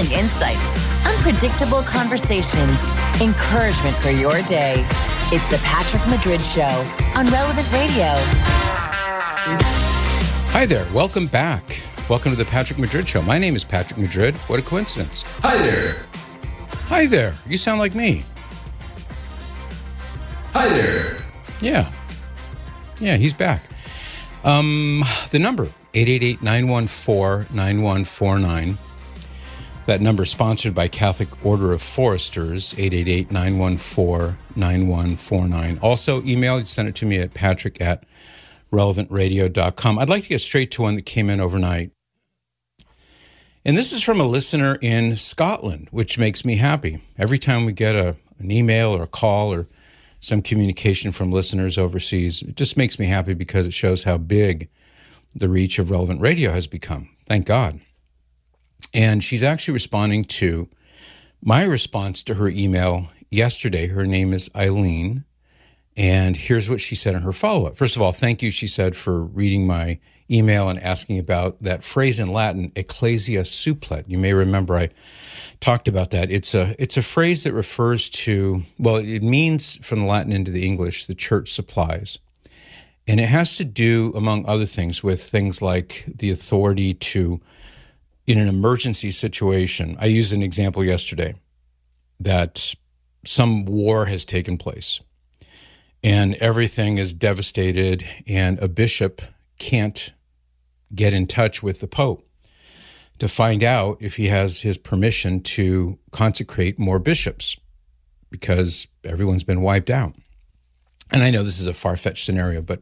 thrilling insights, unpredictable conversations, encouragement for your day. It's the Patrick Madrid Show on Relevant Radio. Hi there. Welcome back. Welcome to the Patrick Madrid Show. My name is Patrick Madrid. What a coincidence. Hi there. Hi there. You sound like me. Hi there. Yeah. Yeah, he's back. Um, the number 888-914-9149. That number sponsored by Catholic Order of Foresters 888-914-9149. Also email, send it to me at patrick at relevantradio.com. I'd like to get straight to one that came in overnight. And this is from a listener in Scotland, which makes me happy. Every time we get a, an email or a call or some communication from listeners overseas, it just makes me happy because it shows how big the reach of relevant radio has become. Thank God. And she's actually responding to my response to her email yesterday. Her name is Eileen. And here's what she said in her follow up. First of all, thank you, she said, for reading my email and asking about that phrase in Latin, ecclesia supplet. You may remember I talked about that. It's a it's a phrase that refers to well, it means from the Latin into the English, the church supplies. And it has to do, among other things, with things like the authority to, in an emergency situation. I used an example yesterday that some war has taken place and everything is devastated, and a bishop can't get in touch with the Pope to find out if he has his permission to consecrate more bishops because everyone's been wiped out. And I know this is a far fetched scenario, but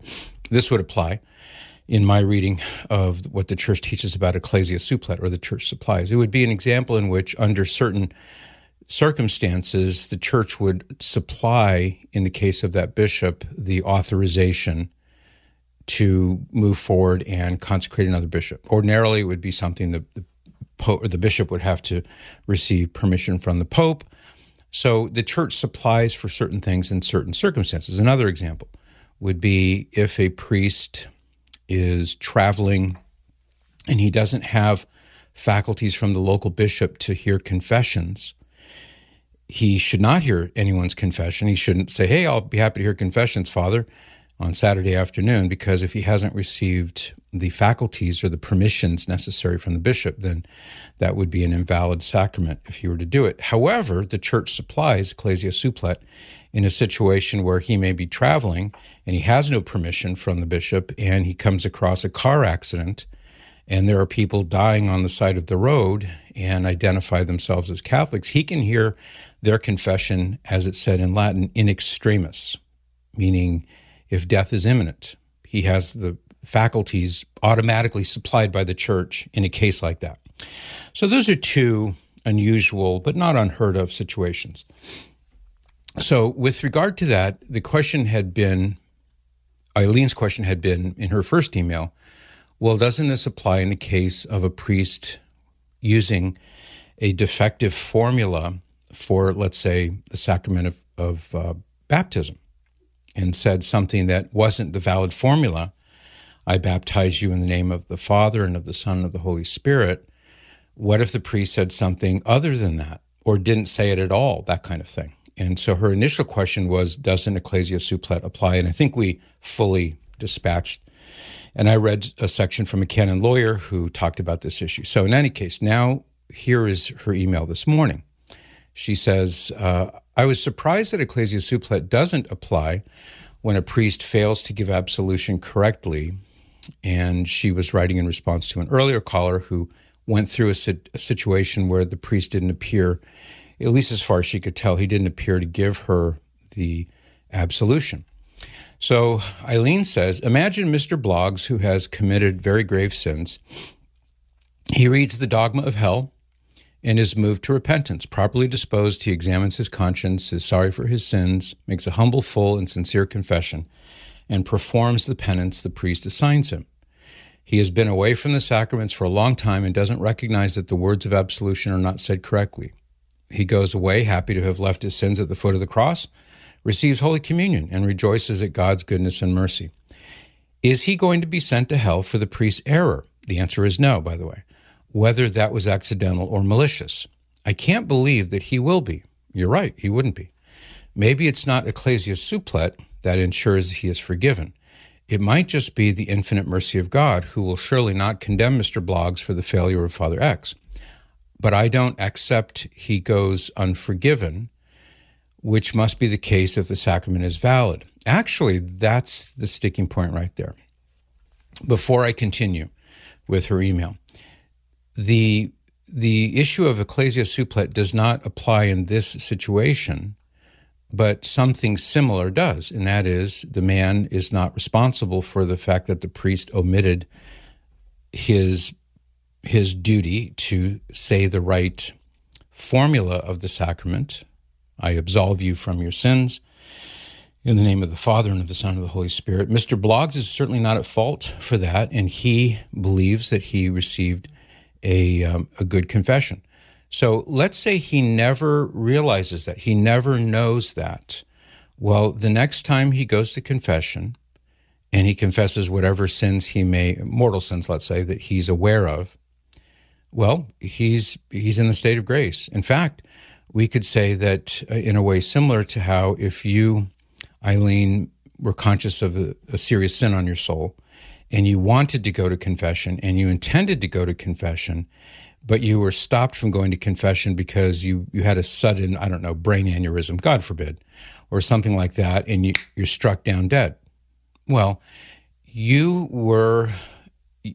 this would apply in my reading of what the church teaches about ecclesia supplet or the church supplies. It would be an example in which, under certain circumstances, the church would supply, in the case of that bishop, the authorization to move forward and consecrate another bishop. Ordinarily, it would be something that the or the bishop would have to receive permission from the pope. So the church supplies for certain things in certain circumstances. Another example would be if a priest is traveling and he doesn't have faculties from the local bishop to hear confessions he should not hear anyone's confession. He shouldn't say, Hey, I'll be happy to hear confessions, Father, on Saturday afternoon, because if he hasn't received the faculties or the permissions necessary from the bishop, then that would be an invalid sacrament if he were to do it. However, the church supplies ecclesia supplet in a situation where he may be traveling and he has no permission from the bishop and he comes across a car accident and there are people dying on the side of the road and identify themselves as Catholics, he can hear their confession, as it said in Latin, in extremis, meaning if death is imminent. He has the faculties automatically supplied by the church in a case like that. So those are two unusual but not unheard of situations. So, with regard to that, the question had been Eileen's question had been in her first email well, doesn't this apply in the case of a priest using a defective formula for, let's say, the sacrament of, of uh, baptism and said something that wasn't the valid formula? I baptize you in the name of the Father and of the Son and of the Holy Spirit. What if the priest said something other than that or didn't say it at all, that kind of thing? And so her initial question was, does an ecclesia supplet apply? And I think we fully dispatched and I read a section from a canon lawyer who talked about this issue. So, in any case, now here is her email this morning. She says, uh, I was surprised that Ecclesia Supplet doesn't apply when a priest fails to give absolution correctly. And she was writing in response to an earlier caller who went through a, a situation where the priest didn't appear, at least as far as she could tell, he didn't appear to give her the absolution. So Eileen says Imagine Mr. Bloggs, who has committed very grave sins. He reads the dogma of hell and is moved to repentance. Properly disposed, he examines his conscience, is sorry for his sins, makes a humble, full, and sincere confession, and performs the penance the priest assigns him. He has been away from the sacraments for a long time and doesn't recognize that the words of absolution are not said correctly. He goes away happy to have left his sins at the foot of the cross receives Holy Communion and rejoices at God's goodness and mercy. Is he going to be sent to hell for the priest's error? The answer is no, by the way. whether that was accidental or malicious. I can't believe that he will be. You're right, he wouldn't be. Maybe it's not ecclesia supplet that ensures he is forgiven. It might just be the infinite mercy of God, who will surely not condemn Mr. Bloggs for the failure of Father X. But I don't accept he goes unforgiven, which must be the case if the sacrament is valid. Actually, that's the sticking point right there. Before I continue with her email, the the issue of ecclesia supplet does not apply in this situation, but something similar does, and that is the man is not responsible for the fact that the priest omitted his his duty to say the right formula of the sacrament. I absolve you from your sins. In the name of the Father and of the Son and of the Holy Spirit. Mr. Bloggs is certainly not at fault for that, and he believes that he received a, um, a good confession. So let's say he never realizes that, he never knows that. Well, the next time he goes to confession and he confesses whatever sins he may, mortal sins, let's say, that he's aware of, well, he's he's in the state of grace. In fact, we could say that uh, in a way similar to how if you, Eileen, were conscious of a, a serious sin on your soul, and you wanted to go to confession and you intended to go to confession, but you were stopped from going to confession because you, you had a sudden, I don't know, brain aneurysm, God forbid, or something like that, and you, you're struck down dead. Well, you were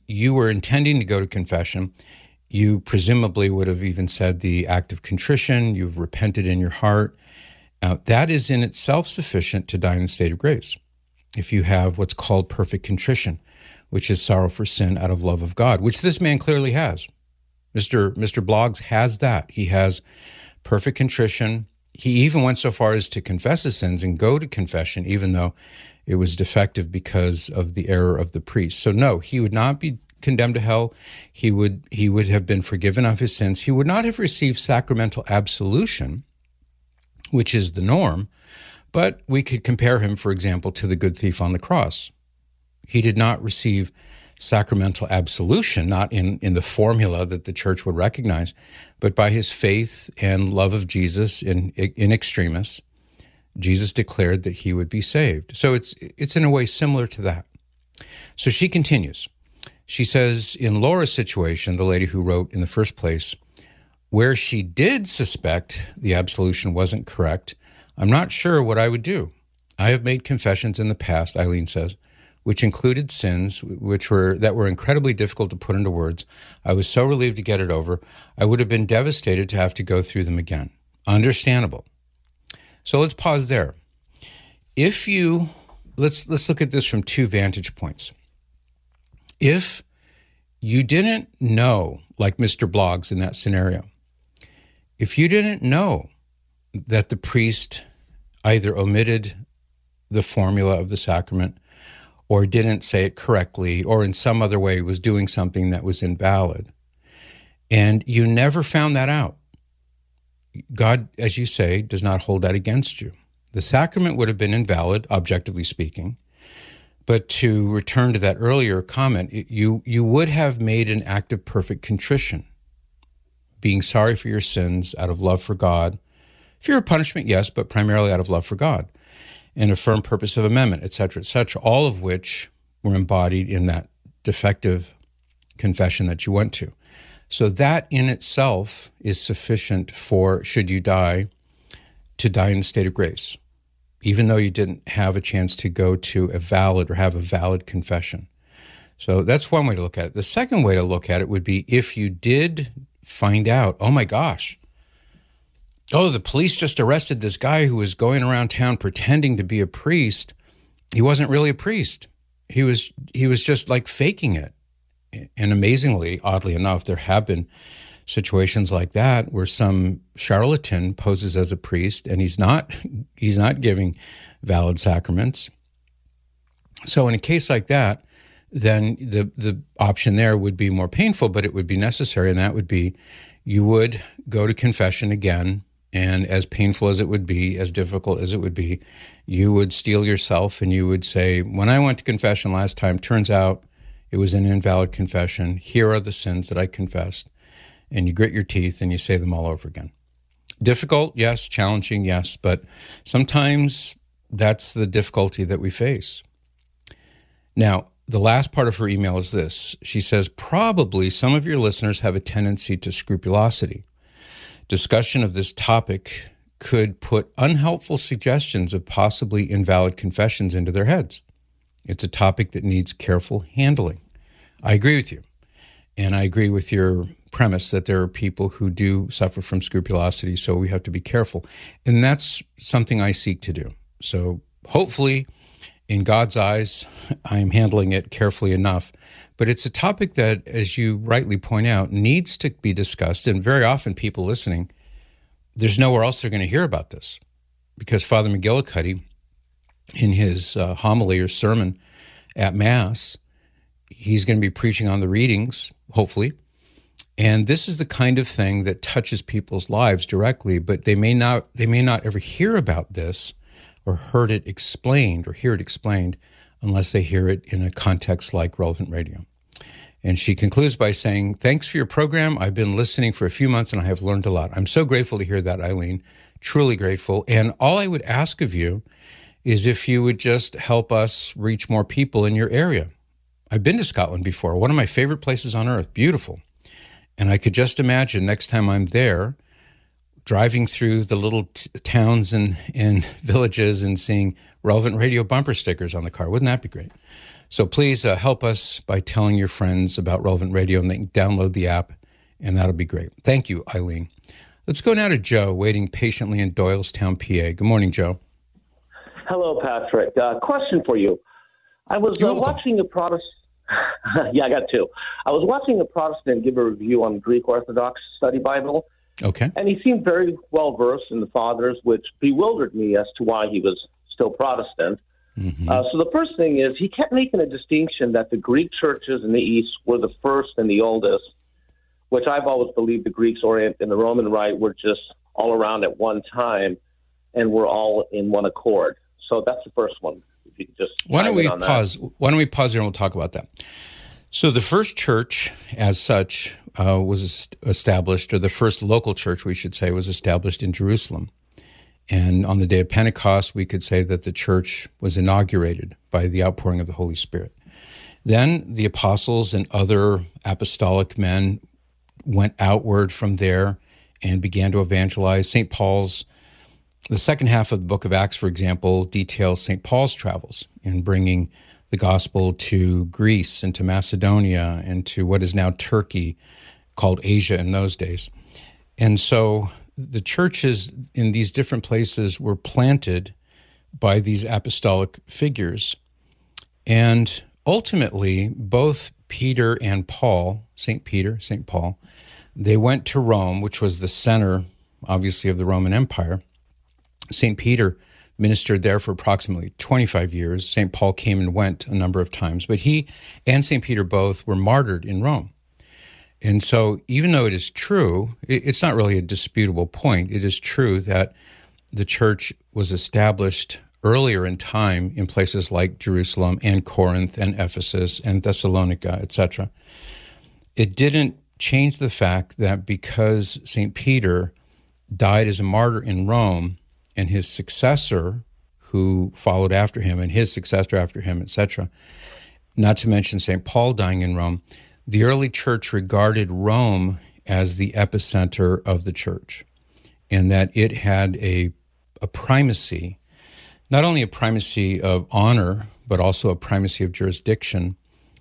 you were intending to go to confession. You presumably would have even said the act of contrition. You've repented in your heart. Uh, that is in itself sufficient to die in the state of grace. If you have what's called perfect contrition, which is sorrow for sin out of love of God, which this man clearly has. Mr. Mr. Bloggs has that. He has perfect contrition. He even went so far as to confess his sins and go to confession, even though it was defective because of the error of the priest. So no, he would not be condemned to hell. He would he would have been forgiven of his sins. He would not have received sacramental absolution, which is the norm, but we could compare him, for example, to the good thief on the cross. He did not receive sacramental absolution, not in, in the formula that the church would recognize, but by his faith and love of Jesus in, in extremis, Jesus declared that he would be saved. So it's, it's in a way similar to that. So she continues. She says, in Laura's situation, the lady who wrote in the first place, where she did suspect the absolution wasn't correct, I'm not sure what I would do. I have made confessions in the past, Eileen says, which included sins which were that were incredibly difficult to put into words. I was so relieved to get it over. I would have been devastated to have to go through them again. Understandable. So let's pause there. If you let's let's look at this from two vantage points. If you didn't know, like Mr. Bloggs in that scenario, if you didn't know that the priest either omitted the formula of the sacrament or didn't say it correctly or in some other way was doing something that was invalid. And you never found that out. God, as you say, does not hold that against you. The sacrament would have been invalid, objectively speaking. But to return to that earlier comment, you, you would have made an act of perfect contrition, being sorry for your sins out of love for God. Fear of punishment, yes, but primarily out of love for God and a firm purpose of amendment, et cetera, et cetera, all of which were embodied in that defective confession that you went to. So that in itself is sufficient for, should you die, to die in a state of grace, even though you didn't have a chance to go to a valid or have a valid confession. So that's one way to look at it. The second way to look at it would be if you did find out, oh my gosh, oh, the police just arrested this guy who was going around town pretending to be a priest. He wasn't really a priest. He was he was just like faking it. And amazingly, oddly enough, there have been situations like that where some charlatan poses as a priest and he's not he's not giving valid sacraments. So in a case like that, then the the option there would be more painful, but it would be necessary, and that would be you would go to confession again and as painful as it would be, as difficult as it would be, you would steel yourself and you would say, When I went to confession last time, turns out It was an invalid confession. Here are the sins that I confessed. And you grit your teeth and you say them all over again. Difficult, yes. Challenging, yes. But sometimes that's the difficulty that we face. Now, the last part of her email is this. She says, Probably some of your listeners have a tendency to scrupulosity. Discussion of this topic could put unhelpful suggestions of possibly invalid confessions into their heads. It's a topic that needs careful handling. I agree with you. And I agree with your premise that there are people who do suffer from scrupulosity, so we have to be careful. And that's something I seek to do. So hopefully, in God's eyes, I'm handling it carefully enough. But it's a topic that, as you rightly point out, needs to be discussed. And very often, people listening, there's nowhere else they're going to hear about this because Father McGillicuddy, in his uh, homily or sermon at Mass, he's going to be preaching on the readings, hopefully. And this is the kind of thing that touches people's lives directly, but they may not they may not ever hear about this or heard it explained or hear it explained unless they hear it in a context like relevant radio. And she concludes by saying, Thanks for your program. I've been listening for a few months and I have learned a lot. I'm so grateful to hear that, Eileen. Truly grateful. And all I would ask of you is if you would just help us reach more people in your area. I've been to Scotland before, one of my favorite places on earth, beautiful. And I could just imagine next time I'm there, driving through the little t- towns and, and villages and seeing relevant radio bumper stickers on the car. Wouldn't that be great? So please uh, help us by telling your friends about Relevant Radio and they can download the app, and that'll be great. Thank you, Eileen. Let's go now to Joe, waiting patiently in Doylestown, PA. Good morning, Joe. Hello, Patrick. Uh, question for you. I was uh, watching a Protestant. yeah, I got two. I was watching a Protestant give a review on Greek Orthodox Study Bible. Okay. And he seemed very well versed in the fathers, which bewildered me as to why he was still Protestant. Mm-hmm. Uh, so the first thing is he kept making a distinction that the Greek churches in the East were the first and the oldest, which I've always believed the Greeks Orient and the Roman Rite were just all around at one time and were all in one accord. So that's the first one. If you just why don't we pause? That. Why don't we pause here and we'll talk about that. So the first church, as such, uh, was established, or the first local church, we should say, was established in Jerusalem. And on the day of Pentecost, we could say that the church was inaugurated by the outpouring of the Holy Spirit. Then the apostles and other apostolic men went outward from there and began to evangelize. St. Paul's, the second half of the book of Acts, for example, details St. Paul's travels in bringing the gospel to Greece and to Macedonia and to what is now Turkey, called Asia in those days. And so the churches in these different places were planted by these apostolic figures. And ultimately, both Peter and Paul, St. Peter, St. Paul, they went to Rome, which was the center, obviously, of the Roman Empire. St. Peter ministered there for approximately 25 years. St. Paul came and went a number of times, but he and St. Peter both were martyred in Rome. And so, even though it is true, it's not really a disputable point. It is true that the church was established earlier in time in places like Jerusalem and Corinth and Ephesus and Thessalonica, etc. It didn't change the fact that because St. Peter died as a martyr in Rome, and his successor who followed after him and his successor after him, etc. Not to mention St. Paul dying in Rome, the early church regarded Rome as the epicenter of the church and that it had a, a primacy, not only a primacy of honor, but also a primacy of jurisdiction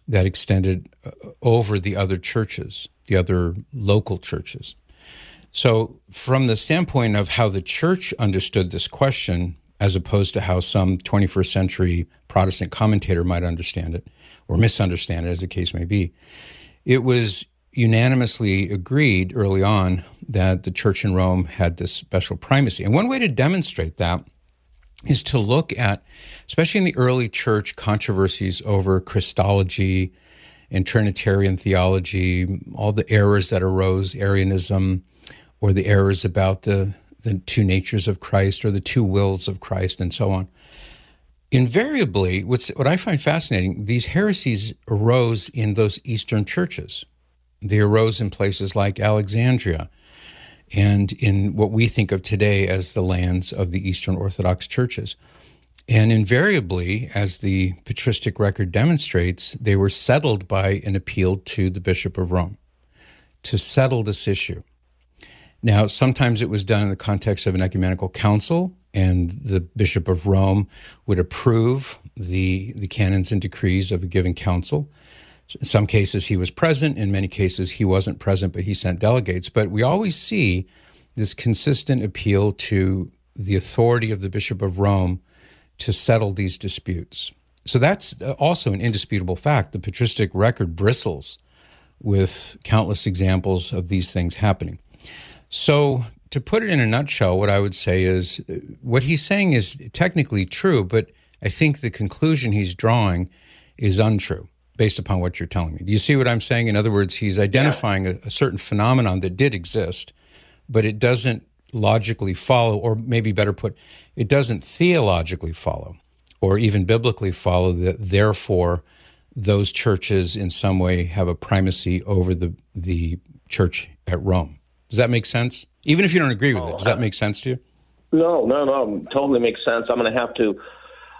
that extended uh, over the other churches, the other local churches. So, from the standpoint of how the church understood this question, as opposed to how some 21st century Protestant commentator might understand it or misunderstand it, as the case may be, it was unanimously agreed early on that the church in Rome had this special primacy. And one way to demonstrate that is to look at, especially in the early church, controversies over Christology and Trinitarian theology, all the errors that arose, Arianism, or the errors about the, the two natures of Christ or the two wills of Christ and so on. invariably, what's, what I find fascinating, these heresies arose in those Eastern churches. They arose in places like Alexandria and in what we think of today as the lands of the Eastern Orthodox churches. And invariably, as the patristic record demonstrates, they were settled by an appeal to the Bishop of Rome to settle this issue. Now, sometimes it was done in the context of an ecumenical council, and the Bishop of Rome would approve the, the canons and decrees of a given council. In some cases, he was present. In many cases, he wasn't present, but he sent delegates. But we always see this consistent appeal to the authority of the Bishop of Rome to settle these disputes. So that's uh, also an indisputable fact. The patristic record bristles with countless examples of these things happening. So, to put it in a nutshell, what I would say is uh, what he's saying is technically true, but I think the conclusion he's drawing is untrue based upon what you're telling me. Do you see what I'm saying? In other words, he's identifying yeah. a, a certain phenomenon that did exist, but it doesn't logically follow, or maybe better put, it doesn't theologically follow or even biblically follow that therefore those churches in some way have a primacy over the the church at Rome. Does that make sense? Even if you don't agree with oh, it, does that make sense to you? No, no, no. Totally makes sense. I'm going to have to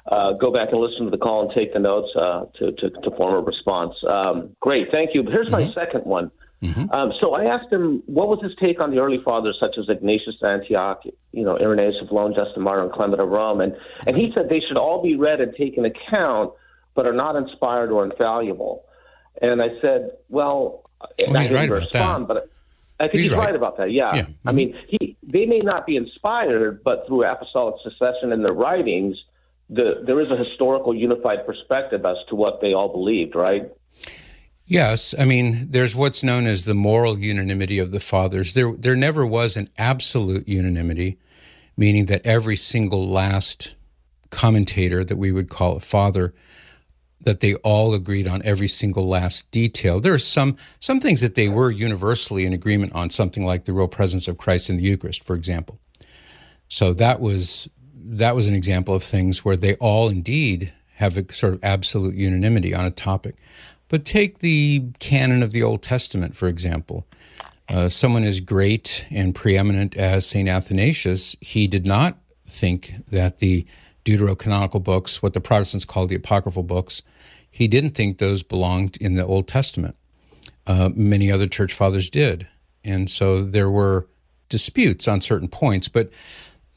uh, go back and listen to the call and take the notes uh, to, to, to, form a response. Um, great, thank you. Here's mm-hmm. my second one. Mm-hmm. Um, so I asked him what was his take on the early fathers such as Ignatius of Antioch, you know, Irenaeus of Lyon, Justin Martyr, and Clement of Rome, and and he said they should all be read and taken account, but are not inspired or infallible. And I said, well, well he's right about respond, that. But I think he's, he's right. right. about that. Yeah, yeah. Mm-hmm. I mean, he they may not be inspired, but through apostolic succession in their writings, the, there is a historical unified perspective as to what they all believed, right? Yes, I mean, there's what's known as the moral unanimity of the fathers. There, there never was an absolute unanimity, meaning that every single last commentator that we would call a father, that they all agreed on every single last detail. There are some some things that they were universally in agreement on, something like the real presence of Christ in the Eucharist, for example. So that was that was an example of things where they all indeed have a sort of absolute unanimity on a topic. But take the canon of the Old Testament, for example. Uh, someone as great and preeminent as St. Athanasius, he did not think that the deuterocanonical books, what the Protestants call the apocryphal books, he didn't think those belonged in the Old Testament. Uh, many other church fathers did. And so there were disputes on certain points, but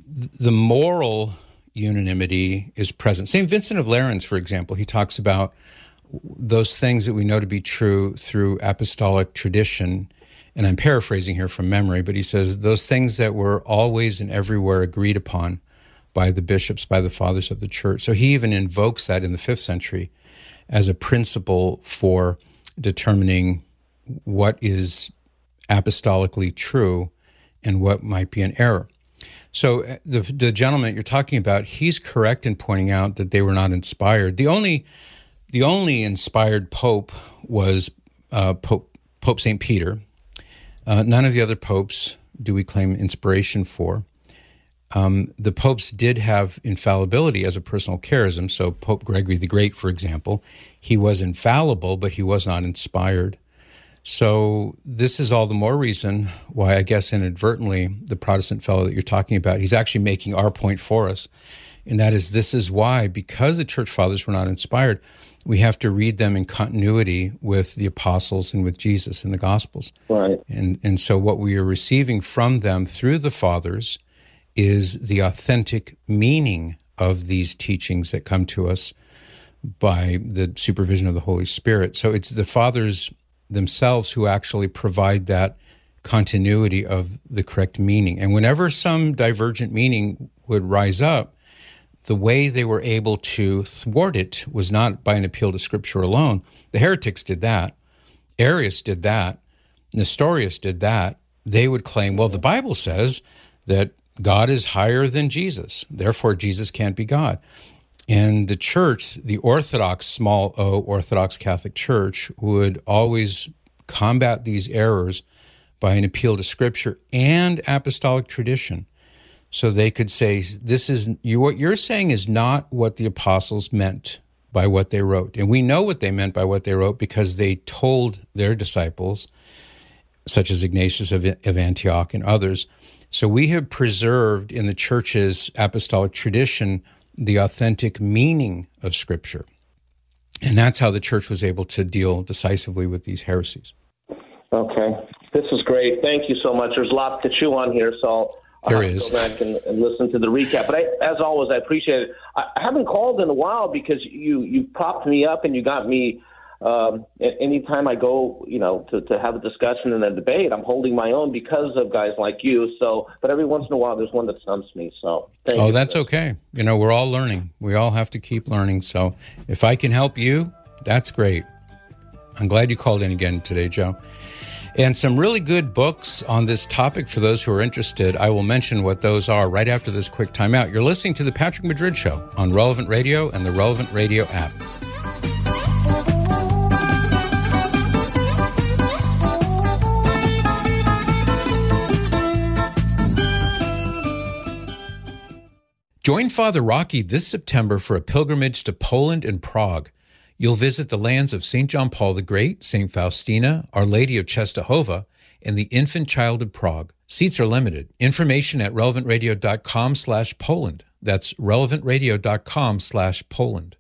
the moral unanimity is present. St. Vincent of Lerins, for example, he talks about those things that we know to be true through apostolic tradition. And I'm paraphrasing here from memory, but he says those things that were always and everywhere agreed upon by the bishops, by the fathers of the church. So he even invokes that in the fifth century as a principle for determining what is apostolically true and what might be an error. So uh, the the gentleman you're talking about, he's correct in pointing out that they were not inspired. The only the only inspired pope was uh, Pope Pope Saint Peter. Uh, none of the other popes do we claim inspiration for. Um, the popes did have infallibility as a personal charism. So Pope Gregory the Great, for example, he was infallible, but he was not inspired. So this is all the more reason why I guess inadvertently the Protestant fellow that you're talking about, he's actually making our point for us. And that is this is why, because the church fathers were not inspired, we have to read them in continuity with the apostles and with Jesus in the gospels. Right. And and so what we are receiving from them through the fathers is the authentic meaning of these teachings that come to us by the supervision of the Holy Spirit. So it's the fathers themselves who actually provide that continuity of the correct meaning. And whenever some divergent meaning would rise up, the way they were able to thwart it was not by an appeal to scripture alone. The heretics did that. Arius did that. Nestorius did that. They would claim, well, the Bible says that God is higher than Jesus. Therefore, Jesus can't be God. And the church, the Orthodox, small o Orthodox Catholic Church, would always combat these errors by an appeal to Scripture and apostolic tradition. so they could say, "This is you. What you're saying is not what the apostles meant by what they wrote," and we know what they meant by what they wrote because they told their disciples, such as Ignatius of, of Antioch and others. So we have preserved in the church's apostolic tradition the authentic meaning of Scripture. And that's how the church was able to deal decisively with these heresies. Okay. This is great. Thank you so much. There's lots to chew on here, so I'll there is. go back and, and, listen to the recap. But I, as always, I appreciate it. I, I haven't called in a while because you you propped me up and you got me um, anytime I go, you know, to, to have a discussion and a debate, I'm holding my own because of guys like you. So, but every once in a while, there's one that stumps me. So, oh, that's okay. You know, we're all learning. We all have to keep learning. So, if I can help you, that's great. I'm glad you called in again today, Joe. And some really good books on this topic for those who are interested. I will mention what those are right after this quick timeout. You're listening to the Patrick Madrid Show on Relevant Radio and the Relevant Radio app. Join Father Rocky this September for a pilgrimage to Poland and Prague. You'll visit the lands of St. John Paul the Great, St. Faustina, Our Lady of Czestochowa, and the infant child of Prague. Seats are limited. Information at relevantradio.com slash Poland. That's relevantradio.com slash Poland.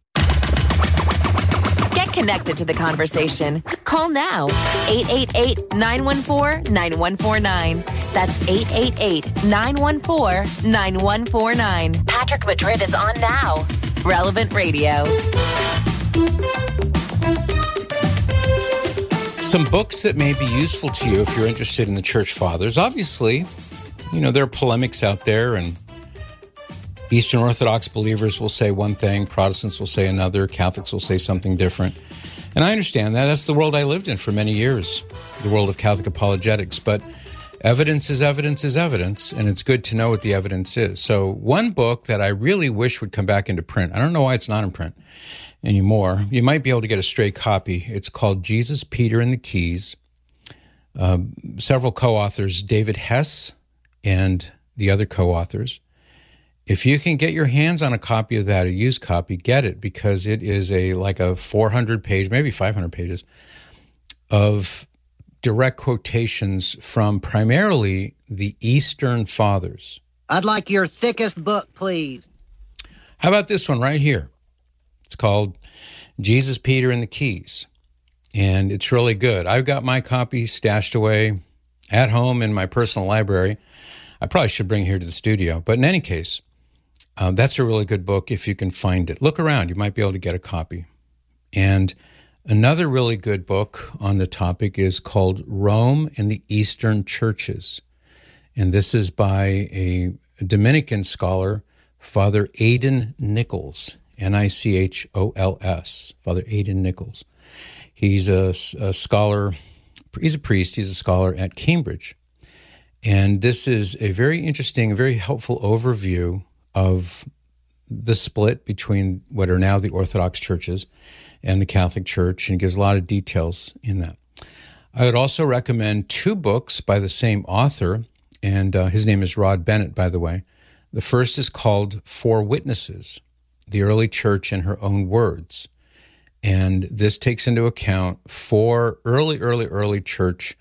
Connected to the conversation. Call now 888 914 9149. That's 888 914 9149. Patrick Madrid is on now. Relevant Radio. Some books that may be useful to you if you're interested in the church fathers. Obviously, you know, there are polemics out there, and Eastern Orthodox believers will say one thing, Protestants will say another, Catholics will say something different. And I understand that. That's the world I lived in for many years, the world of Catholic apologetics. But evidence is evidence is evidence, and it's good to know what the evidence is. So, one book that I really wish would come back into print, I don't know why it's not in print anymore. You might be able to get a stray copy. It's called Jesus, Peter, and the Keys. Uh, several co authors, David Hess and the other co authors. If you can get your hands on a copy of that, a used copy, get it because it is a like a 400 page, maybe 500 pages of direct quotations from primarily the Eastern Fathers. I'd like your thickest book, please. How about this one right here? It's called Jesus, Peter, and the Keys. And it's really good. I've got my copy stashed away at home in my personal library. I probably should bring it here to the studio. But in any case, uh, that's a really good book if you can find it. Look around, you might be able to get a copy. And Another really good book on the topic is called Rome and the Eastern Churches. And this is by a Dominican scholar, Father Aidan Nichols, N I C H O L S, Father Aidan Nichols. He's a, a, scholar, he's a priest, he's a scholar at Cambridge. And this is a very interesting, very helpful overview of the split between what are now the Orthodox churches and the Catholic Church, and gives a lot of details in that. I would also recommend two books by the same author, and uh, his name is Rod Bennett, by the way. The first is called Four Witnesses The Early Church in Her Own Words. And this takes into account four early, early, early church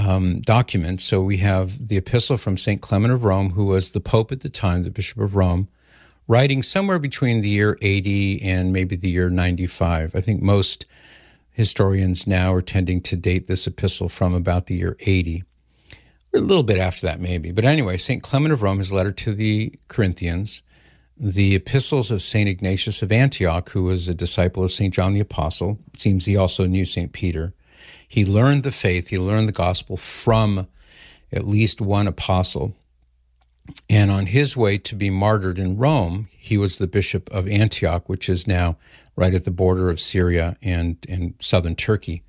um, documents. So we have the epistle from St. Clement of Rome, who was the Pope at the time, the Bishop of Rome writing somewhere between the year 80 and maybe the year 95. I think most historians now are tending to date this epistle from about the year 80. Or a little bit after that, maybe. But anyway, St. Clement of Rome, his letter to the Corinthians, the epistles of St. Ignatius of Antioch, who was a disciple of St. John the Apostle. It seems he also knew St. Peter. He learned the faith, he learned the gospel from at least one apostle. And on his way to be martyred in Rome, he was the bishop of Antioch, which is now right at the border of Syria and, and southern Turkey.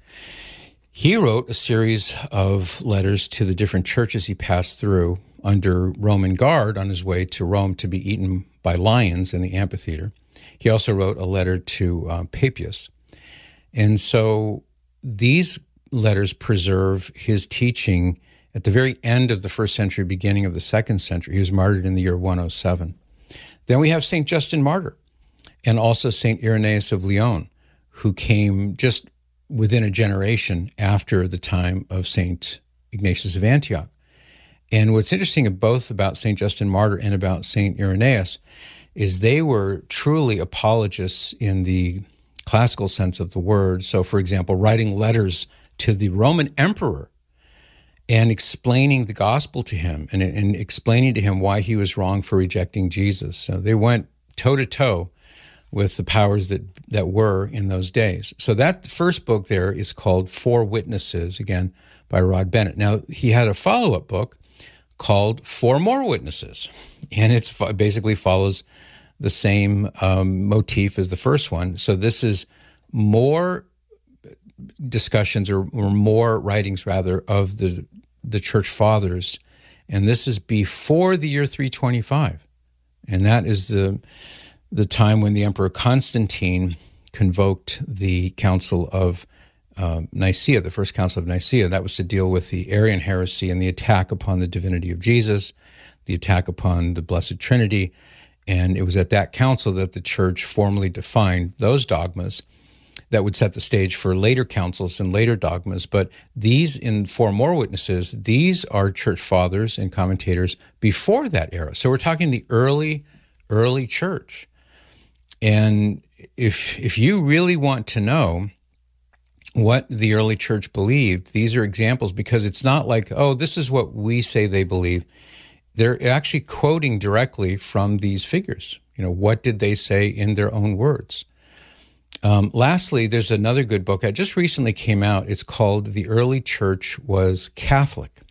He wrote a series of letters to the different churches he passed through under Roman guard on his way to Rome to be eaten by lions in the amphitheater. He also wrote a letter to uh, Papias. And so these letters preserve his teaching at the very end of the first century, beginning of the second century. He was martyred in the year 107. Then we have St. Justin Martyr and also St. Irenaeus of Lyon, who came just within a generation after the time of St. Ignatius of Antioch. And what's interesting about both about St. Justin Martyr and about St. Irenaeus is they were truly apologists in the classical sense of the word. So, for example, writing letters to the Roman emperor and explaining the gospel to him and, and explaining to him why he was wrong for rejecting Jesus. So they went toe to toe with the powers that, that were in those days. So that first book there is called Four Witnesses, again, by Rod Bennett. Now, he had a follow up book called Four More Witnesses, and it basically follows the same um, motif as the first one. So this is more discussions or, or more writings, rather, of the the church fathers, and this is before the year 325, and that is the the time when the Emperor Constantine convoked the Council of uh, Nicaea, the first Council of Nicaea. That was to deal with the Arian heresy and the attack upon the divinity of Jesus, the attack upon the Blessed Trinity. And it was at that council that the church formally defined those dogmas that would set the stage for later councils and later dogmas. But these, in Four More Witnesses, these are church fathers and commentators before that era. So we're talking the early, early church. And if if you really want to know what the early church believed, these are examples because it's not like, oh, this is what we say they believe. They're actually quoting directly from these figures. You know, what did they say in their own words? Um, lastly, there's another good book that just recently came out. It's called The Early Church Was Catholic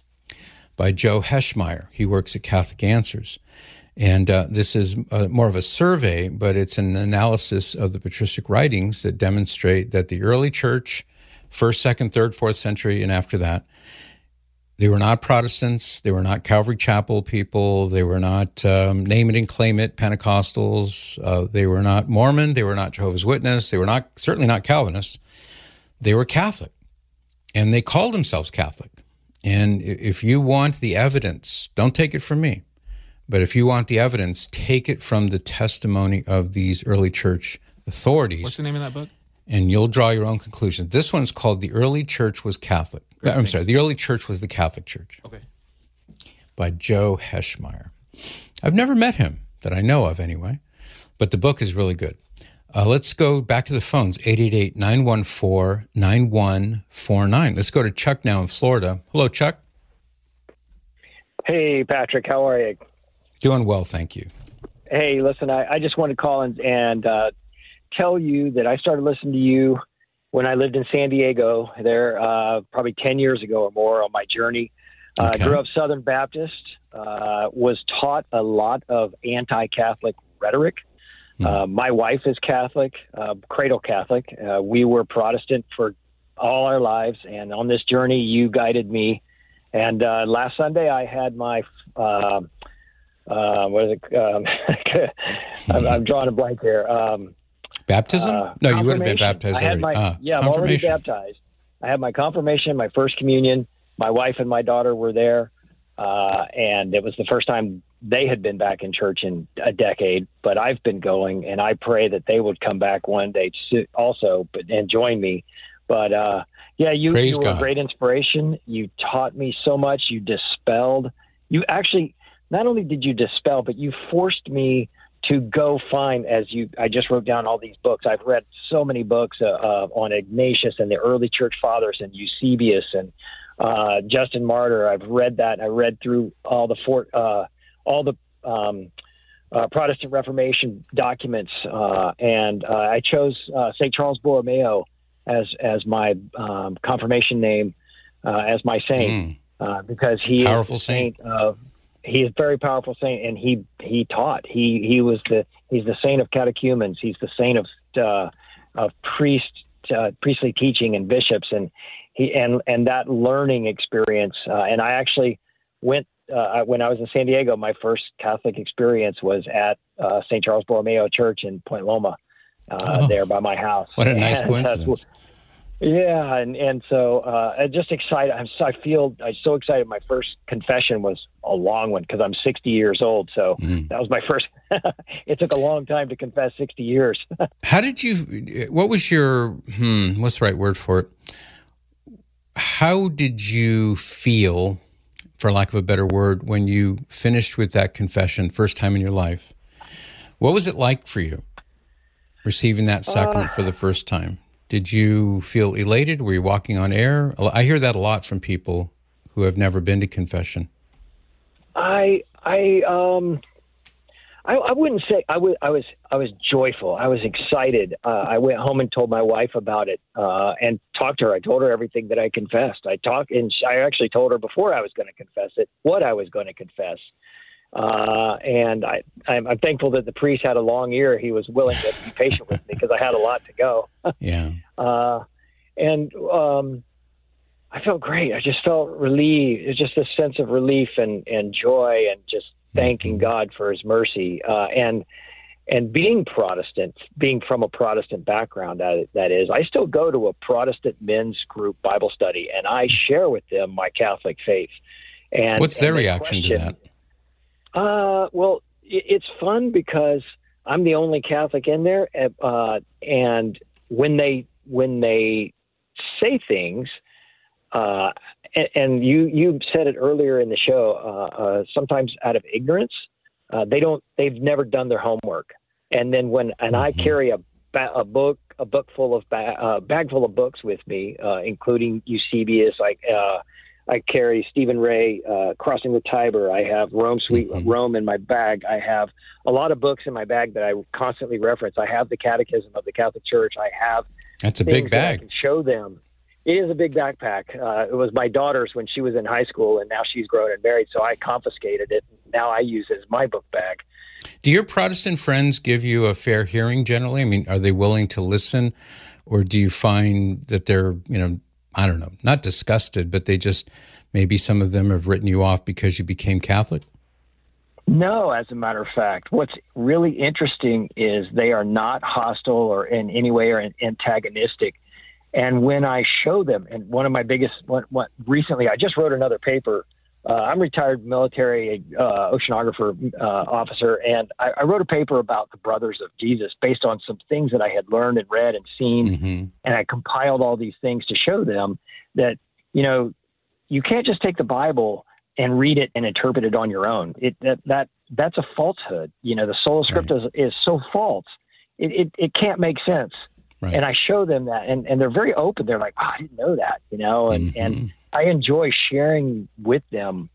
by Joe Heschmeyer. He works at Catholic Answers. And uh, this is uh, more of a survey, but it's an analysis of the patristic writings that demonstrate that the early church, first, second, third, fourth century, and after that, they were not Protestants. They were not Calvary Chapel people. They were not um, name it and claim it Pentecostals. Uh, they were not Mormon. They were not Jehovah's Witness. They were not certainly not Calvinists. They were Catholic, and they called themselves Catholic. And if you want the evidence, don't take it from me. But if you want the evidence, take it from the testimony of these early church authorities. What's the name of that book? And you'll draw your own conclusions. This one's called The Early Church Was Catholic. Great, I'm thanks. sorry, The Early Church Was the Catholic Church. Okay. By Joe Heschmeyer. I've never met him that I know of anyway, but the book is really good. Uh, let's go back to the phones 888 914 9149. Let's go to Chuck now in Florida. Hello, Chuck. Hey, Patrick. How are you? Doing well, thank you. Hey, listen, I, I just want to call and, and uh, tell you that I started listening to you when I lived in San Diego, there uh, probably 10 years ago or more on my journey. Uh, okay. grew up Southern Baptist, uh, was taught a lot of anti Catholic rhetoric. Mm. my wife is Catholic, uh, cradle Catholic. Uh, we were Protestant for all our lives, and on this journey, you guided me. And last Sunday, I had my uh, what is it? Um, I'm, I'm, drawing a blank here. Um, Baptism? Uh, no, you would have been baptized already. My, uh, yeah, I'm already baptized. I had my confirmation, my first communion. My wife and my daughter were there, uh, and it was the first time they had been back in church in a decade. But I've been going, and I pray that they would come back one day also, but and join me. But uh, yeah, you, you were God. a great inspiration. You taught me so much. You dispelled. You actually not only did you dispel, but you forced me to go find as you i just wrote down all these books. I've read so many books uh, uh, on ignatius and the early church fathers and eusebius and uh, justin martyr. I've read that. I read through all the uh, all the um, uh, protestant reformation documents uh, and I chose st charles borromeo as as my um, confirmation name as my saint mm. because he Powerful is saint, saint of he's a very powerful saint, and he he taught. He he was the he's the saint of catechumens. He's the saint of uh, of priest uh, priestly teaching and bishops, and he and and that learning experience. Uh, and I actually went uh, when I was in San Diego. My first Catholic experience was at uh, St. Charles Borromeo Church in Point Loma, uh, oh, there by my house. What a nice and coincidence! Yeah, and and so uh, I'm just excited. I'm so, I feel I'm so excited. My first confession was a long one because I'm 60 years old. So mm. that was my first. it took a long time to confess 60 years. How did you? What was your? Hmm, what's the right word for it? How did you feel, for lack of a better word, when you finished with that confession, first time in your life? What was it like for you, receiving that sacrament uh, for the first time? Did you feel elated? Were you walking on air? I hear that a lot from people who have never been to confession. I I um I, I wouldn't say I was I was I was joyful. I was excited. Uh, I went home and told my wife about it uh, and talked to her. I told her everything that I confessed. I talked and I actually told her before I was going to confess it what I was going to confess. Uh, and I, I'm, I'm, thankful that the priest had a long ear. He was willing to be patient with me because I had a lot to go. yeah. Uh, and um, I felt great. I just felt relieved. It's just a sense of relief and, and joy and just thanking mm-hmm. God for his mercy. Uh, and, and being Protestant, being from a Protestant background, that, that is, I still go to a Protestant men's group Bible study and I share with them my Catholic faith. And what's their reaction question, to that? Uh, well, it's fun because I'm the only Catholic in there, uh, and when they when they say things, uh, and, and, you you said it earlier in the show, uh, uh sometimes out of ignorance, uh, they don't they've never done their homework, and then when and I mm-hmm. carry a a book a book full of ba- uh, bag full of books with me, including Eusebius, like I carry Stephen Ray, uh, Crossing the Tiber. I have Rome Sweet mm-hmm. Rome in my bag. I have a lot of books in my bag that I constantly reference. I have the Catechism of the Catholic Church. I have that's a big bag. show them. It is a big backpack. Uh, it was my daughter's when she was in high school, and now she's grown and married. So I confiscated it. Now I use it as my book bag. Do your Protestant friends give you a fair hearing generally? I mean, are they willing to listen, or do you find that they're you know I don't know, not disgusted, but they just maybe some of them have written you off because you became Catholic? No, as a matter of fact, what's really interesting is they are not hostile or in any way or antagonistic. And when I show them, and one of my biggest, what recently, I just wrote another paper uh, I'm retired military uh, oceanographer uh, officer, and I, I, wrote a paper about the Brothers of Jesus based on some things that I had learned and read and seen, mm-hmm. and I compiled all these things to show them that you know you can't just take the Bible and read it and interpret it on your own. It that, that that's a falsehood. You know, the sola scriptura right. is, is so false. It, it it can't make sense. Right. And I show them that, and, and they're very open. They're like, oh, I didn't know that, you know, and, mm-hmm. and I enjoy sharing with them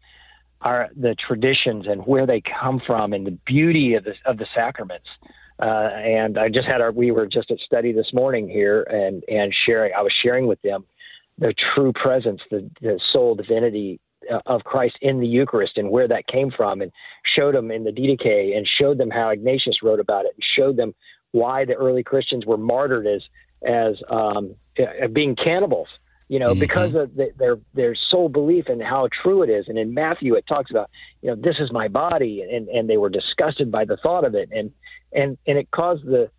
our the traditions and where they come from and the beauty of the of the sacraments. Uh, and I just had our we were just at study this morning here and and sharing. I was sharing with them the true presence, the, the soul divinity uh, of Christ in the Eucharist and where that came from, and showed them in the Didache and showed them how Ignatius wrote about it, and showed them why the early Christians were martyred as as um, uh, being cannibals you know, mm-hmm. because of the, their their sole belief in how true it is. And in Matthew, it talks about, you know, this is my body, and and they were disgusted by the thought of it, and and and it caused the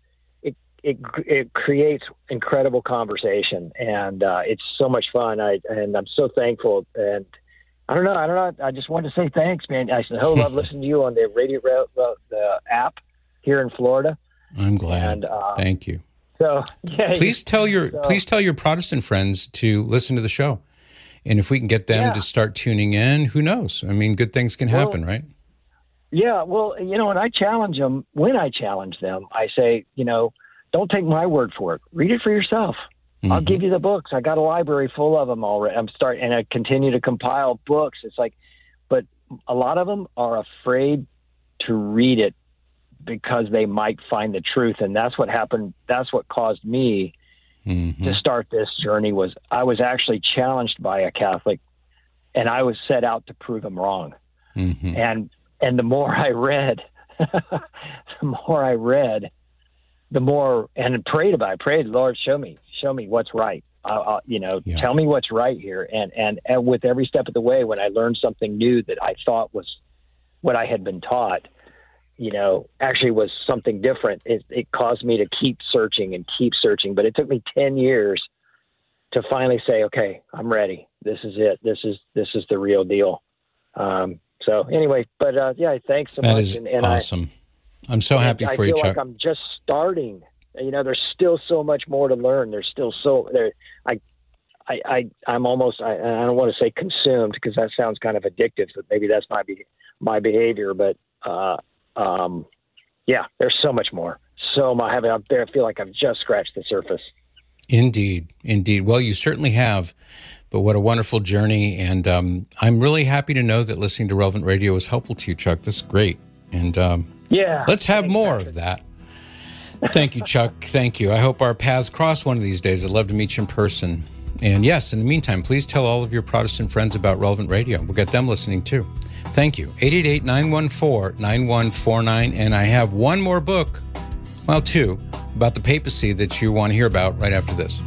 it it it creates incredible conversation, and uh, it's so much fun. I and I'm so thankful, and I don't know, I don't know. I just wanted to say thanks, man. I so love listening to you on the radio uh, the app here in Florida. I'm glad. And, uh, Thank you. So yeah. Please tell your so, please tell your Protestant friends to listen to the show, and if we can get them yeah. to start tuning in, who knows? I mean, good things can happen, well, right? Yeah. Well, you know, and I challenge them. When I challenge them, I say, you know, don't take my word for it. Read it for yourself. Mm-hmm. I'll give you the books. I got a library full of them already. I'm starting, and I continue to compile books. It's like, but a lot of them are afraid to read it because they might find the truth and that's what happened that's what caused me mm-hmm. to start this journey was i was actually challenged by a catholic and i was set out to prove him wrong mm-hmm. and and the more i read the more i read the more and prayed about it prayed lord show me show me what's right I'll, I'll, you know yeah. tell me what's right here and, and and with every step of the way when i learned something new that i thought was what i had been taught you know, actually was something different. It, it caused me to keep searching and keep searching. But it took me 10 years to finally say, okay, I'm ready. This is it. This is this is the real deal. Um, so anyway, but uh, yeah, thanks so That much. is and, and awesome. I, am so happy I for feel you, Chuck. like I'm just starting. You know, there's still so much more to learn. There's still so there. I, I, I I'm almost. I, I don't want to say consumed because that sounds kind of addictive. But maybe that's my be, my behavior. But uh, um, yeah, there's so much more. So much. I have out there. I feel like I've just scratched the surface. Indeed, indeed. Well, you certainly have. But what a wonderful journey. And um, I'm really happy to know that listening to Relevant Radio was helpful to you, Chuck. This is great. And um, Yeah. let's have Thanks, more Patrick. of that. Thank you, Chuck. Thank you. I hope our paths cross one of these days. I'd love to meet you in person. And yes, in the meantime, please tell all of your Protestant friends about Relevant Radio. We'll get them listening too. Thank you. 888 914 9149. And I have one more book, well, two, about the papacy that you want to hear about right after this.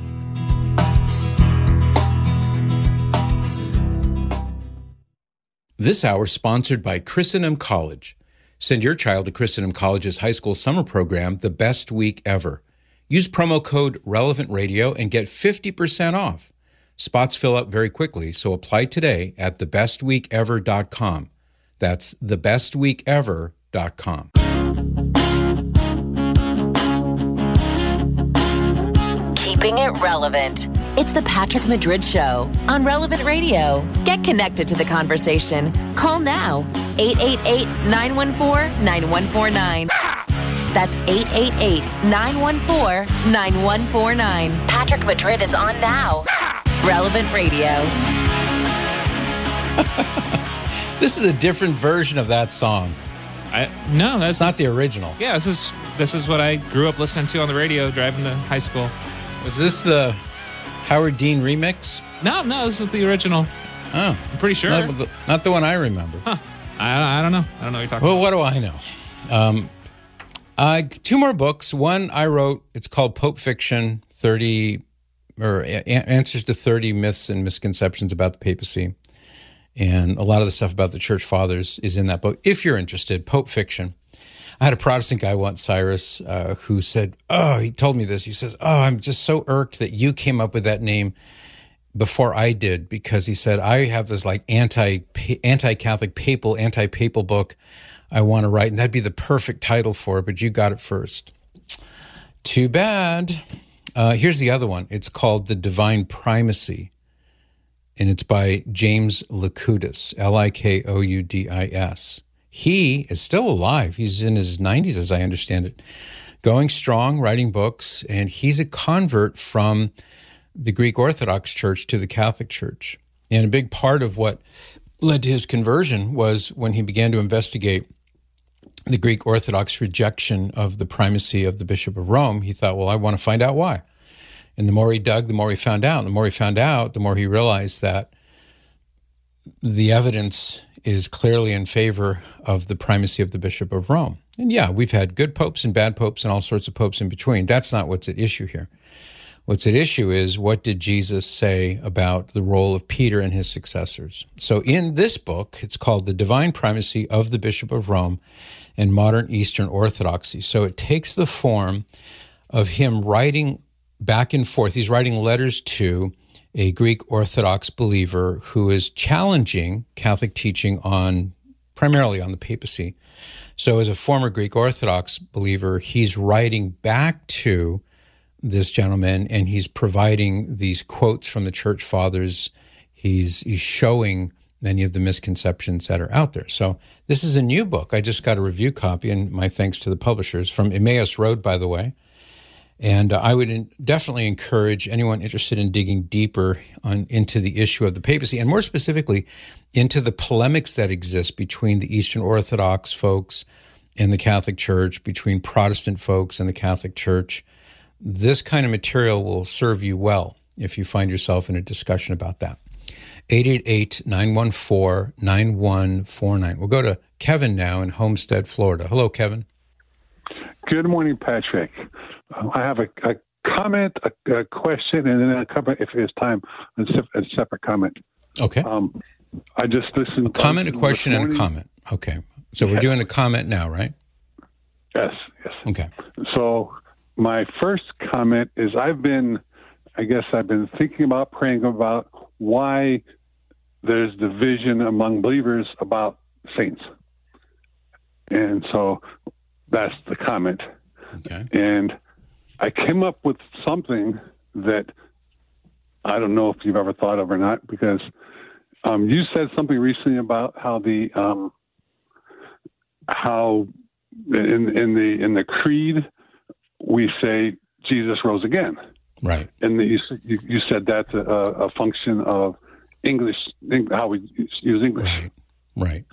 This hour sponsored by Christendom College. Send your child to Christendom College's high school summer program, The Best Week Ever. Use promo code Relevant Radio and get 50% off. Spots fill up very quickly, so apply today at thebestweekever.com. That's thebestweekever.com. Keeping it relevant. It's the Patrick Madrid Show on Relevant Radio. Get connected to the conversation. Call now 888 914 9149. That's 888 914 9149. Patrick Madrid is on now. Relevant Radio. This is a different version of that song. I no, that's It's not the original. Yeah, this is this is what I grew up listening to on the radio driving to high school. Was this the Howard Dean remix? No, no, this is the original. Oh, I'm pretty sure. not the, not the one I remember. Huh. I, I don't know. I don't know what you're talking Well, what do I know? Um, I two more books. One I wrote. It's called Pope Fiction: Thirty or a- Answers to Thirty Myths and Misconceptions about the Papacy, and a lot of the stuff about the Church Fathers is in that book. If you're interested, Pope Fiction. I had a Protestant guy once, Cyrus, uh, who said, "Oh, he told me this. He says, oh, I'm just so irked that you came up with that name." before I did because he said I have this like anti anti Catholic papal anti papal book I want to write and that'd be the perfect title for it, but you got it first. Too bad. Uh, here's the other one. It's called The Divine Primacy, and it's by James Likoudis, L I K O U D I S. He is still alive. He's in his 90s, as I understand it, going strong, writing books, and he's a convert from the Greek Orthodox Church to the Catholic Church. And a big part of what led to his conversion was when he began to investigate the Greek Orthodox rejection of the primacy of the Bishop of Rome. He thought, well, I want to find out why. And the more he dug, the more he found out. And The more he found out, the more he realized that the evidence is clearly in favor of the primacy of the Bishop of Rome. And yeah, we've had good popes and bad popes and all sorts of popes in between. That's not what's at issue here. What's at issue is what did Jesus say about the role of Peter and his successors? So in this book, it's called The Divine Primacy of the Bishop of Rome and Modern Eastern Orthodoxy. So it takes the form of him writing back and forth. He's writing letters to a Greek Orthodox believer who is challenging Catholic teaching on primarily on the papacy. So as a former Greek Orthodox believer, he's writing back to this gentleman and he's providing these quotes from the church fathers. He's he's showing many of the misconceptions that are out there. So this is a new book. I just got a review copy, and my thanks to the publishers from Emmaus Road, by the way. And uh, I would in, definitely encourage anyone interested in digging deeper on into the issue of the papacy, and more specifically, into the polemics that exist between the Eastern Orthodox folks and the Catholic Church, between Protestant folks and the Catholic Church. This kind of material will serve you well if you find yourself in a discussion about that. 888 914 9149. We'll go to Kevin now in Homestead, Florida. Hello, Kevin. Good morning, Patrick. Uh, I have a, a comment, a, a, question, and then a comment, if there's time, a, a separate comment. Okay. Um, I just listened. A comment, a question, and a comment. Okay. So we're doing the comment now, right? Yes, yes. Okay. So my first comment is I've been I guess I've been thinking about praying about why there's division among believers about saints. And so that's the comment. Okay. And I came up with something that I don't know if you've ever thought of or not, because um, you said something recently about how the um, how in in the in the creed we say Jesus rose again, Right. and the, you, you said that's a, a function of English how we use English. Right. Right.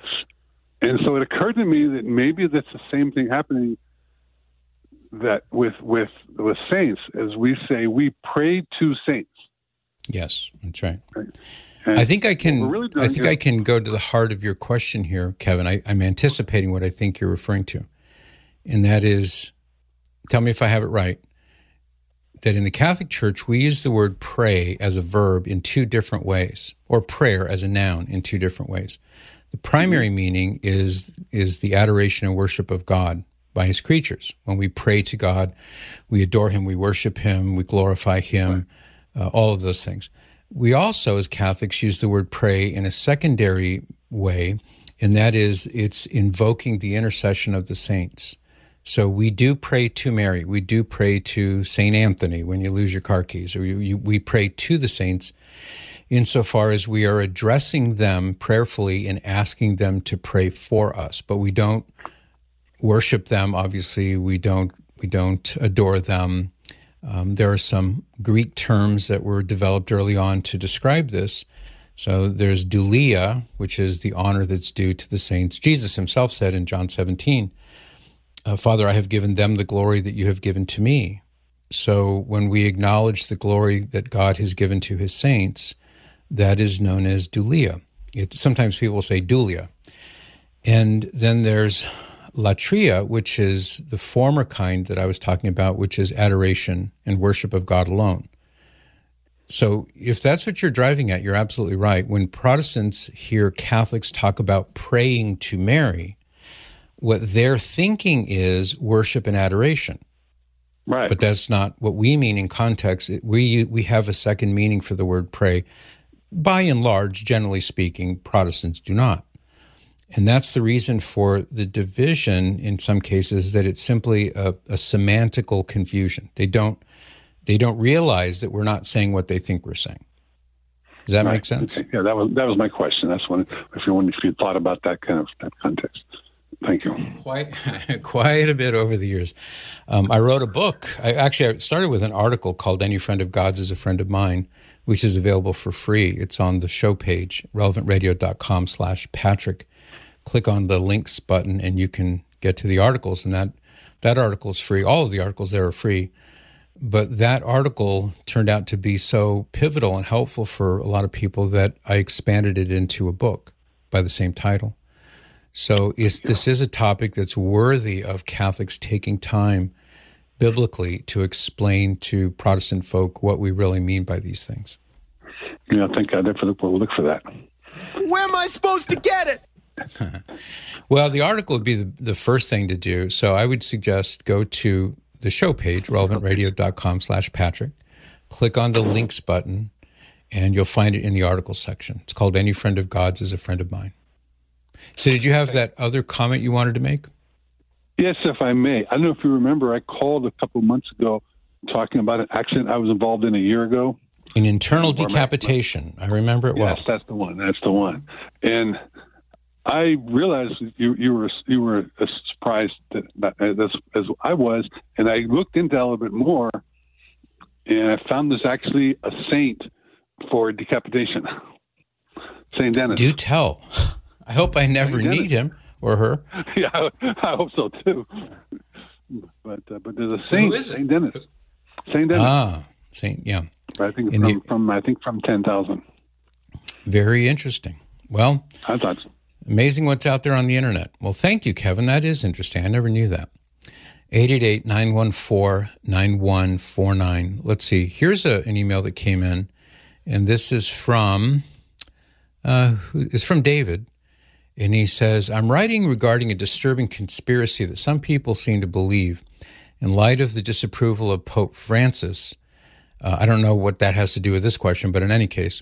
And so it occurred to me that maybe that's the same thing happening that with with with saints as we say we pray to saints. Yes, that's right. And I think I can. really I think here- I can go to the heart of your question here, Kevin. I, I'm anticipating what I think you're referring to, and that is, tell me if I have it right. That in the Catholic Church we use the word pray as a verb in two different ways, or prayer as a noun in two different ways. The primary meaning is is the adoration and worship of God by His creatures. When we pray to God, we adore Him, we worship Him, we glorify Him, uh, all of those things. We also, as Catholics, use the word pray in a secondary way, and that is it's invoking the intercession of the saints. So we do pray to Mary. We do pray to Saint Anthony when you lose your car keys, or you, you, we pray to the saints insofar as we are addressing them prayerfully and asking them to pray for us. But we don't worship them. Obviously, we don't we don't adore them. Um, there are some Greek terms that were developed early on to describe this. So there's dulia, which is the honor that's due to the saints. Jesus himself said in John 17, uh, Father, I have given them the glory that you have given to me. So when we acknowledge the glory that God has given to his saints, that is known as dulia. It, sometimes people say dulia. And then there's latria, which is the former kind that I was talking about, which is adoration and worship of God alone. So if that's what you're driving at, you're absolutely right. When Protestants hear Catholics talk about praying to Mary, what they're thinking is worship and adoration. Right. But that's not what we mean in context. We we have a second meaning for the word pray. By and large, generally speaking, Protestants do not. And that's the reason for the division in some cases that it's simply a, a semantical confusion. They don't they don't realize that we're not saying what they think we're saying. Does that Right. make sense? Okay. Yeah, that was that was my question. That's one. If you if you thought about that kind of that context. Thank you. Quite, quite a bit over the years. Um, I wrote a book. I actually I started with an article called "Any Friend of God's is a Friend of Mine," which is available for free. It's on the show page, relevantradio.com/slash Patrick. Click on the links button, and you can get to the articles. And that that article is free. All of the articles there are free. But that article turned out to be so pivotal and helpful for a lot of people that I expanded it into a book by the same title. So is, this is a topic that's worthy of Catholics taking time biblically to explain to Protestant folk what we really mean by these things. Yeah, I think I definitely will look for that. Where am I supposed to get it? Well, the article would be the, the first thing to do. So I would suggest go to the show page, relevantradio.com slash Patrick, click on the links button, and you'll find it in the article section. It's called Any Friend of God's is a Friend of Mine. So did you have that other comment you wanted to make? Yes, if I may. I don't know if you remember. I called a couple months ago talking about an accident I was involved in a year ago. An internal decapitation. I remember it well. Yes, that's the one. That's the one. And I realized you you were you were surprised that, that as as I was, and I looked into that a little bit more, and I found there's actually a saint for decapitation, Saint Dennis. Do tell. I hope I never need him or her. yeah, I, I hope so too. But uh, but there's a saint, is it? Saint Dennis, Saint Dennis. Ah, Saint, yeah. I think from, the- from I think from ten thousand. Very interesting. Well, I thought so. amazing what's out there on the internet. Well, thank you, Kevin. That is interesting. I never knew that. 888 914 9149. Let's see. Here's a, an email that came in, and this is from uh, who- it's from David. And he says, I'm writing regarding a disturbing conspiracy that some people seem to believe. In light of the disapproval of Pope Francis, Uh, I don't know what that has to do with this question, but in any case,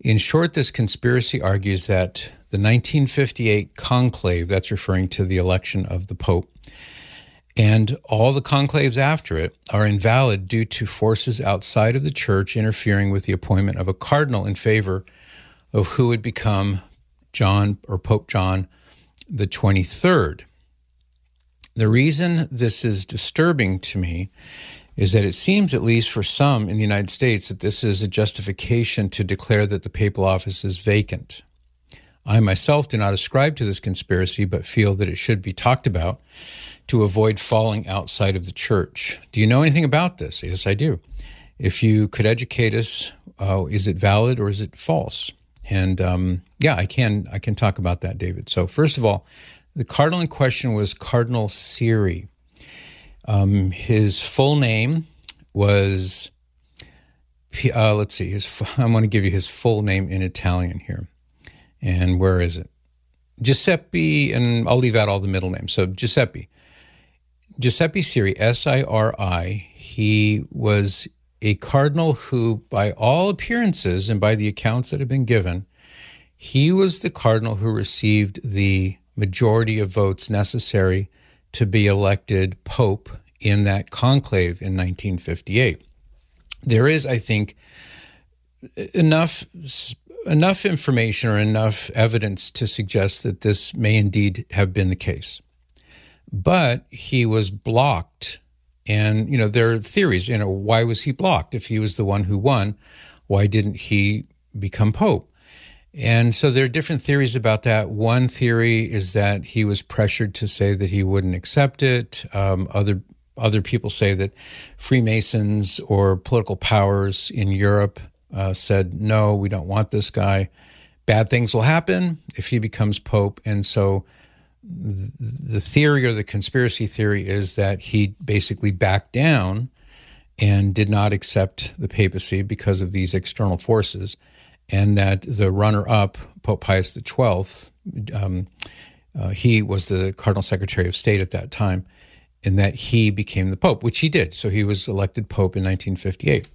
in short, this conspiracy argues that the 1958 conclave, that's referring to the election of the Pope, and all the conclaves after it are invalid due to forces outside of the church interfering with the appointment of a cardinal in favor of who would become John or Pope John the 23rd. The reason this is disturbing to me is that it seems, at least for some in the United States, that this is a justification to declare that the papal office is vacant. I myself do not ascribe to this conspiracy, but feel that it should be talked about to avoid falling outside of the church. Do you know anything about this? Yes, I do. If you could educate us, uh, is it valid or is it false? And um, yeah, I can I can talk about that, David. So first of all, the cardinal in question was Cardinal Siri. Um, his full name was, uh, let's see, his, I'm going to give you his full name in Italian here. And where is it? Giuseppe, and I'll leave out all the middle names. So Giuseppe. Giuseppe Siri, S I R I, he was a cardinal who, by all appearances and by the accounts that have been given, he was the cardinal who received the majority of votes necessary to be elected pope in that conclave in 1958. There is, I think, enough enough information or enough evidence to suggest that this may indeed have been the case. But he was blocked and you know there are theories, you know, why was he blocked if he was the one who won? Why didn't he become pope? And so there are different theories about that. One theory is that he was pressured to say that he wouldn't accept it. Um, other other people say that Freemasons or political powers in Europe uh, said, "No, we don't want this guy. Bad things will happen if he becomes pope." And so th- the theory or the conspiracy theory is that he basically backed down and did not accept the papacy because of these external forces and that the runner up, Pope Pius XII, um, uh, he was the Cardinal Secretary of State at that time, and that he became the Pope, which he did. So he was elected Pope in 1958.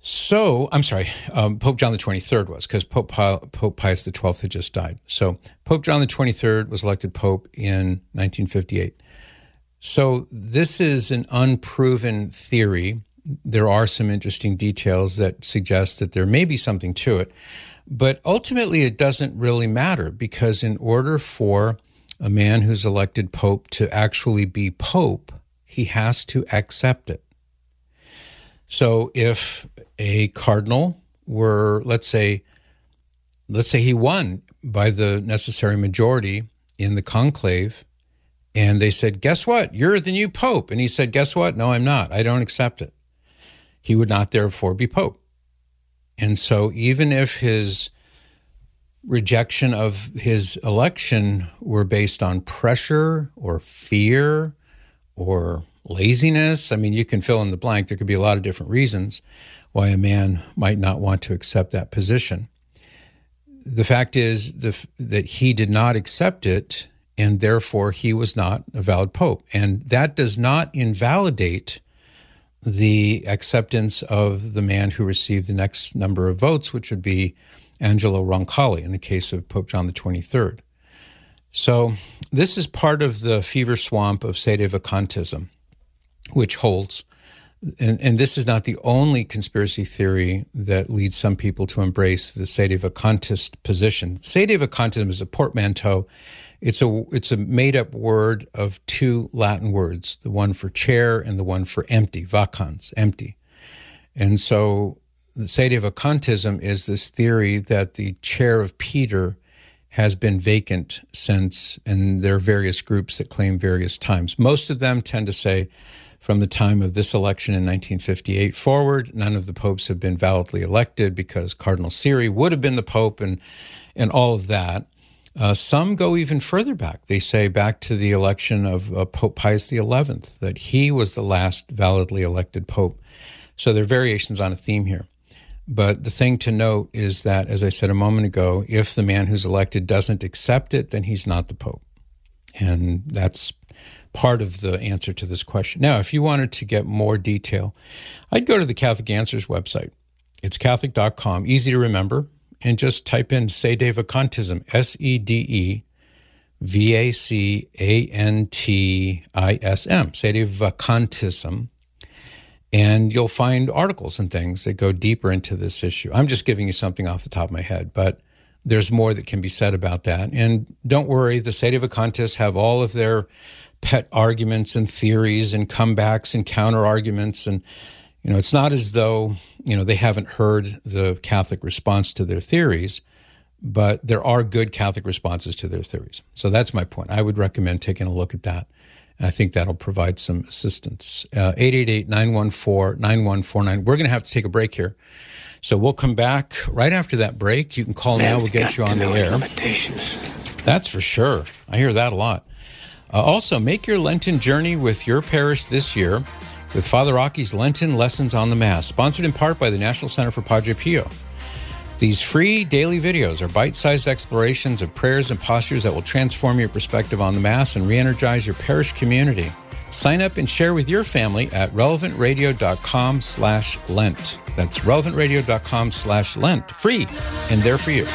So, I'm sorry, um, Pope John the 23rd was, because Pope, Pope Pius XII had just died. So, Pope John the 23rd was elected Pope in 1958. So, this is an unproven theory there are some interesting details that suggest that there may be something to it. But ultimately, it doesn't really matter because, in order for a man who's elected pope to actually be pope, he has to accept it. So, if a cardinal were, let's say, let's say he won by the necessary majority in the conclave, and they said, Guess what? You're the new pope. And he said, Guess what? No, I'm not. I don't accept it he would not therefore be pope. And so, even if his rejection of his election were based on pressure or fear or laziness, I mean, you can fill in the blank. There could be a lot of different reasons why a man might not want to accept that position. The fact is the, that he did not accept it, and therefore he was not a valid pope. And that does not invalidate the acceptance of the man who received the next number of votes, which would be Angelo Roncalli in the case of Pope John the 23rd. So, this is part of the fever swamp of sedevacantism, which holds, and, and, this is not the only conspiracy theory that leads some people to embrace the sedevacantist position. Sedevacantism is a portmanteau it's a it's a made up word of two Latin words, the one for chair and the one for empty, vacans, empty. And so the sedevacantism is this theory that the chair of Peter has been vacant since, and there are various groups that claim various times. Most of them tend to say from the time of this election in 1958 forward, none of the popes have been validly elected because Cardinal Siri would have been the pope and and all of that. Uh, some go even further back. They say back to the election of uh, Pope Pius XI, that he was the last validly elected pope. So there are variations on a theme here. But the thing to note is that, as I said a moment ago, if the man who's elected doesn't accept it, then he's not the pope. And that's part of the answer to this question. Now, if you wanted to get more detail, I'd go to the Catholic Answers website. It's Catholic.com, easy to remember, and just type in Sedevacantism, S E D E V A C A N T I S M, Sedevacantism. And you'll find articles and things that go deeper into this issue. I'm just giving you something off the top of my head, but there's more that can be said about that. And don't worry, the Sedevacantists have all of their pet arguments and theories and comebacks and counter arguments. And, you know, it's not as though, you know, they haven't heard the Catholic response to their theories, but there are good Catholic responses to their theories. So that's my point. I would recommend taking a look at that. I think that'll provide some assistance. Uh, 888 914 9149. We're going to have to take a break here. So we'll come back right after that break. You can call Man's now. We'll get you on the air. Limitations. That's for sure. I hear that a lot. Uh, also, make your Lenten journey with your parish this year with Father Rocky's Lenten Lessons on the Mass, sponsored in part by the National Center for Padre Pio. These free daily videos are bite sized explorations of prayers and postures that will transform your perspective on the Mass and re energize your parish community. Sign up and share with your family at relevantradio.com slash Lent. That's relevantradio.com slash Lent. Free and there for you.